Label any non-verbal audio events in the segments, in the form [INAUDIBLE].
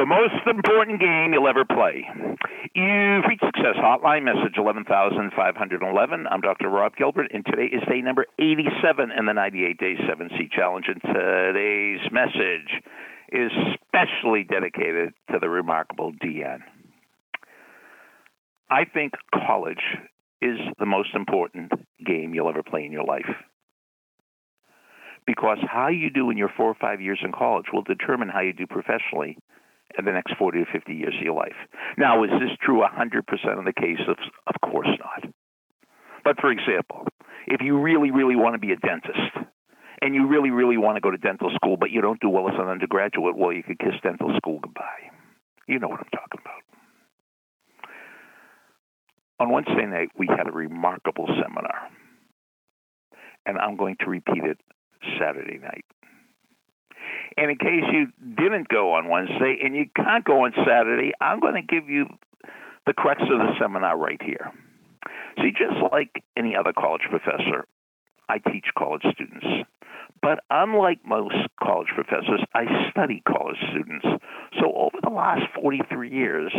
the most important game you'll ever play. You've reached Success Hotline, message 11511. I'm Dr. Rob Gilbert, and today is day number 87 in the 98 Day 7C Challenge. And today's message is specially dedicated to the remarkable Deanne. I think college is the most important game you'll ever play in your life because how you do in your four or five years in college will determine how you do professionally in the next 40 to 50 years of your life. Now, is this true 100% of the cases? Of course not. But for example, if you really, really want to be a dentist, and you really, really want to go to dental school, but you don't do well as an undergraduate, well, you could kiss dental school goodbye. You know what I'm talking about. On Wednesday night, we had a remarkable seminar, and I'm going to repeat it Saturday night. And in case you didn't go on Wednesday and you can't go on Saturday, I'm going to give you the crux of the seminar right here. See, just like any other college professor, I teach college students. But unlike most college professors, I study college students. So over the last 43 years,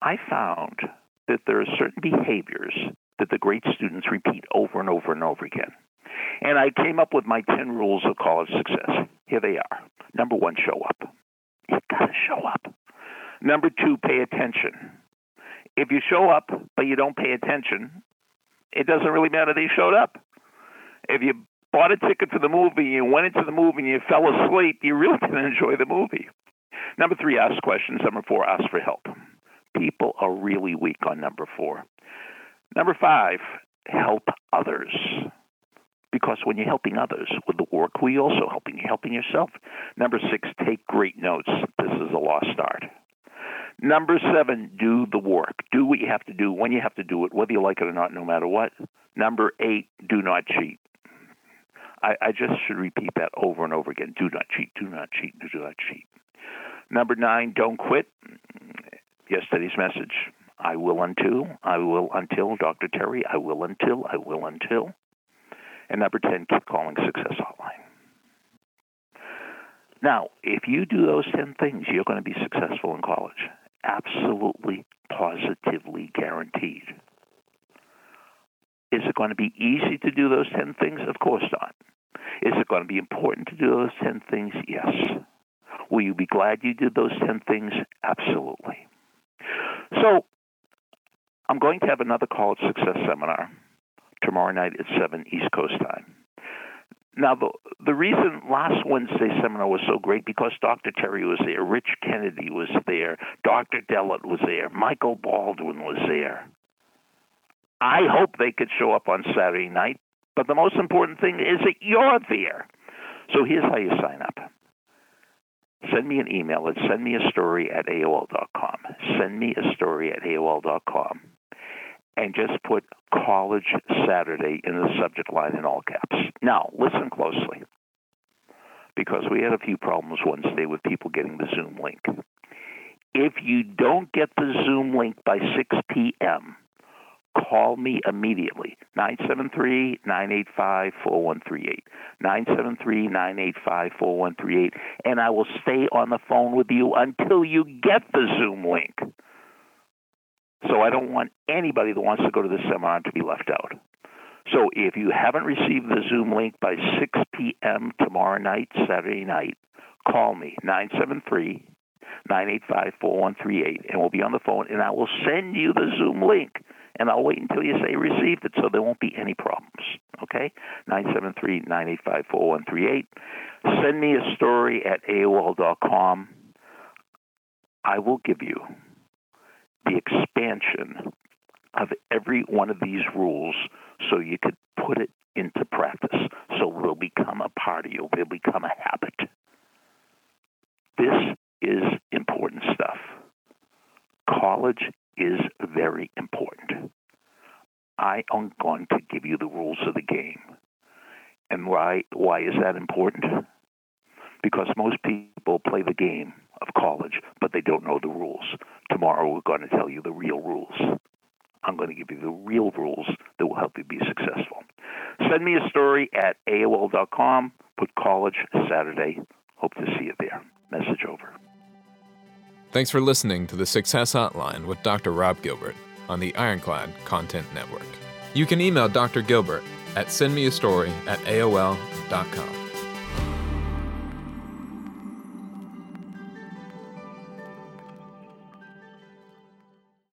I found that there are certain behaviors that the great students repeat over and over and over again. And I came up with my 10 rules of college success. Here they are. Number one, show up. You've gotta show up. Number two, pay attention. If you show up but you don't pay attention, it doesn't really matter that you showed up. If you bought a ticket for the movie, you went into the movie and you fell asleep, you really [LAUGHS] didn't enjoy the movie. Number three, ask questions. Number four, ask for help. People are really weak on number four. Number five, help others because when you're helping others with the work, we also helping helping yourself. Number six, take great notes. This is a lost start. Number seven, do the work. Do what you have to do when you have to do it, whether you like it or not, no matter what. Number eight, do not cheat. I, I just should repeat that over and over again. Do not cheat. Do not cheat. Do not cheat. Number nine, don't quit. Yesterday's message. I will until. I will until. Dr. Terry. I will until. I will until. And number 10, keep calling Success Hotline. Now, if you do those 10 things, you're going to be successful in college. Absolutely, positively guaranteed. Is it going to be easy to do those 10 things? Of course not. Is it going to be important to do those 10 things? Yes. Will you be glad you did those 10 things? Absolutely. So, I'm going to have another college success seminar tomorrow night at 7 East Coast time. Now, the, the reason last Wednesday seminar was so great because Dr. Terry was there, Rich Kennedy was there, Dr. Dellett was there, Michael Baldwin was there. I hope they could show up on Saturday night, but the most important thing is that you're there. So here's how you sign up. Send me an email at send me a story at AOL.com. Send me a story at AOL.com and just put College Saturday in the subject line in all caps. Now, listen closely, because we had a few problems Wednesday with people getting the Zoom link. If you don't get the Zoom link by 6 p.m., call me immediately 973 985 4138 973 985 4138 and I will stay on the phone with you until you get the Zoom link. So I don't want anybody that wants to go to the seminar to be left out. So if you haven't received the Zoom link by 6 p.m. tomorrow night, Saturday night, call me 973 985 4138 and we'll be on the phone and I will send you the Zoom link and I'll wait until you say received it so there won't be any problems. Okay? 973 985 4138. Send me a story at AOL.com. I will give you the expansion of every one of these rules so you could put it into practice. So it will become a part of you, it will become a habit. This is important stuff. College is very important. I am going to give you the rules of the game. And why why is that important? Because most people play the game of college, but they don't know the rules. Tomorrow we're going to tell you the real rules. I'm going to give you the real rules that will help you be successful. Send me a story at AOL.com. Put college Saturday. Hope to see you there. Message over. Thanks for listening to the Success Hotline with Dr. Rob Gilbert on the Ironclad Content Network. You can email Dr. Gilbert at sendmeastory at AOL.com.